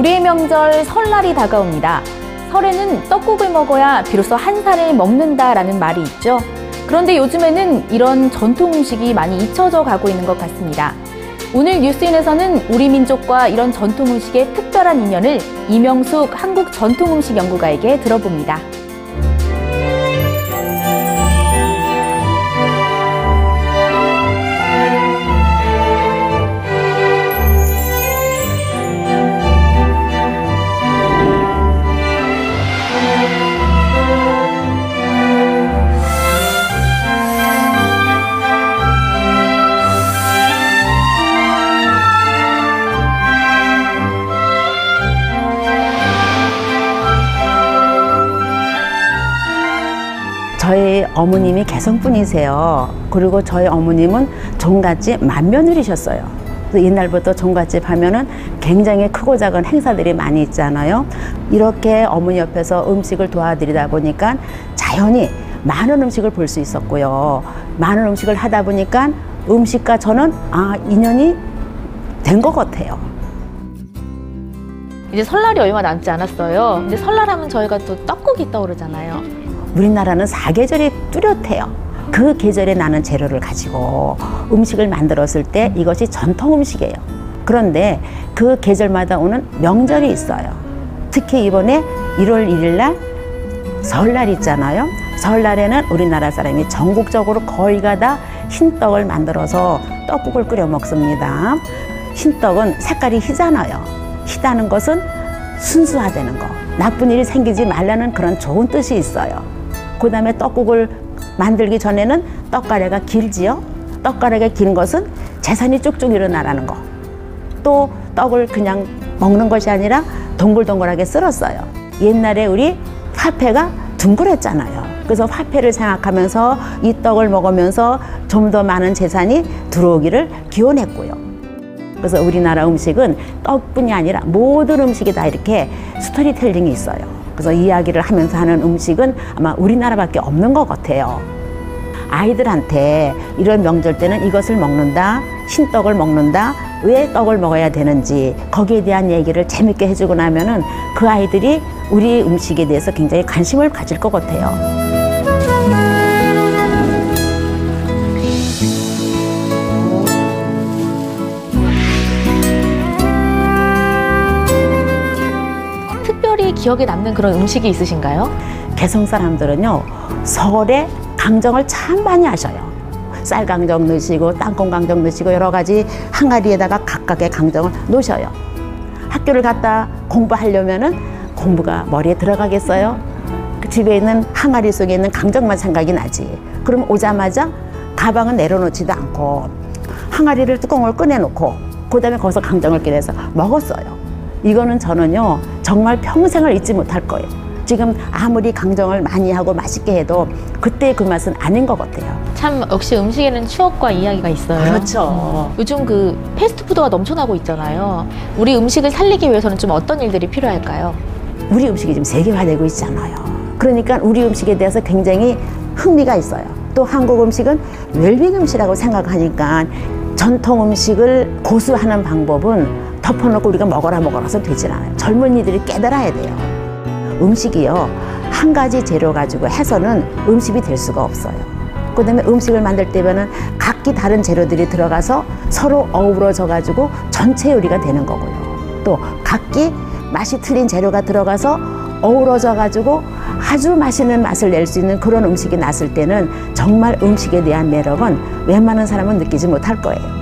우리의 명절 설날이 다가옵니다. 설에는 떡국을 먹어야 비로소 한 살을 먹는다라는 말이 있죠. 그런데 요즘에는 이런 전통 음식이 많이 잊혀져 가고 있는 것 같습니다. 오늘 뉴스인에서는 우리 민족과 이런 전통 음식의 특별한 인연을 이명숙 한국 전통 음식 연구가에게 들어봅니다. 저희 어머님이 개성분이세요. 그리고 저희 어머님은 종갓집 맏며느리셨어요. 그래서 옛날부터 종갓집 하면은 굉장히 크고 작은 행사들이 많이 있잖아요. 이렇게 어머니 옆에서 음식을 도와드리다 보니까 자연히 많은 음식을 볼 수 있었고요. 많은 음식을 하다 보니까 음식과 저는 아, 인연이 된 것 같아요. 이제 설날이 얼마 남지 않았어요. 근데 설날 하면 저희가 또 떡국이 떠오르잖아요. 우리나라는 사계절이 뚜렷해요. 그 계절에 나는 재료를 가지고 음식을 만들었을 때 이것이 전통 음식이에요. 그런데 그 계절마다 오는 명절이 있어요. 특히 이번에 1월 1일 날 설날 있잖아요. 설날에는 우리나라 사람이 전국적으로 거의가 다 흰떡을 만들어서 떡국을 끓여 먹습니다. 흰떡은 색깔이 희잖아요. 희다는 것은 순수하다는 거. 나쁜 일이 생기지 말라는 그런 좋은 뜻이 있어요. 그 다음에 떡국을 만들기 전에는 떡가래가 길지요. 떡가래가 긴 것은 재산이 쭉쭉 일어나라는 거. 또 떡을 그냥 먹는 것이 아니라 동글동글하게 썰었어요. 옛날에 우리 화폐가 둥글했잖아요. 그래서 화폐를 생각하면서 이 떡을 먹으면서 좀 더 많은 재산이 들어오기를 기원했고요. 그래서 우리나라 음식은 떡뿐이 아니라 모든 음식이 다 이렇게 스토리텔링이 있어요. 그래서 이야기를 하면서 하는 음식은 아마 우리나라밖에 없는 것 같아요. 아이들한테 이런 명절 때는 이것을 먹는다, 신떡을 먹는다, 왜 떡을 먹어야 되는지 거기에 대한 얘기를 재밌게 해주고 나면은 그 아이들이 우리 음식에 대해서 굉장히 관심을 가질 것 같아요. 기억에 남는 그런 음식이 있으신가요? 개성 사람들은요 설에 강정을 참 많이 하셔요. 쌀 강정 넣으시고 땅콩 강정 넣으시고 여러 가지 항아리에다가 각각의 강정을 놓으셔요. 학교를 갔다 공부하려면은 공부가 머리에 들어가겠어요? 그 집에 있는 항아리 속에 있는 강정만 생각이 나지. 그럼 오자마자 가방은 내려놓지도 않고 항아리를 뚜껑을 꺼내놓고 그다음에 거기서 강정을 꺼내서 먹었어요. 이거는 저는요 정말 평생을 잊지 못할 거예요. 지금 아무리 강정을 많이 하고 맛있게 해도 그때 그 맛은 아닌 것 같아요. 참 역시 음식에는 추억과 이야기가 있어요. 그렇죠. 요즘 그 패스트푸드가 넘쳐나고 있잖아요. 우리 음식을 살리기 위해서는 좀 어떤 일들이 필요할까요? 우리 음식이 지금 세계화되고 있잖아요. 그러니까 우리 음식에 대해서 굉장히 흥미가 있어요. 또 한국 음식은 웰빙 음식이라고 생각하니까 전통 음식을 고수하는 방법은 덮어놓고 우리가 먹어라 먹어라서 되질 않아요. 젊은이들이 깨달아야 돼요. 음식이요 한 가지 재료 가지고 해서는 음식이 될 수가 없어요. 그 다음에 음식을 만들 때면은 각기 다른 재료들이 들어가서 서로 어우러져 가지고 전체 요리가 되는 거고요. 또 각기 맛이 틀린 재료가 들어가서 어우러져 가지고 아주 맛있는 맛을 낼 수 있는 그런 음식이 났을 때는 정말 음식에 대한 매력은 웬만한 사람은 느끼지 못할 거예요.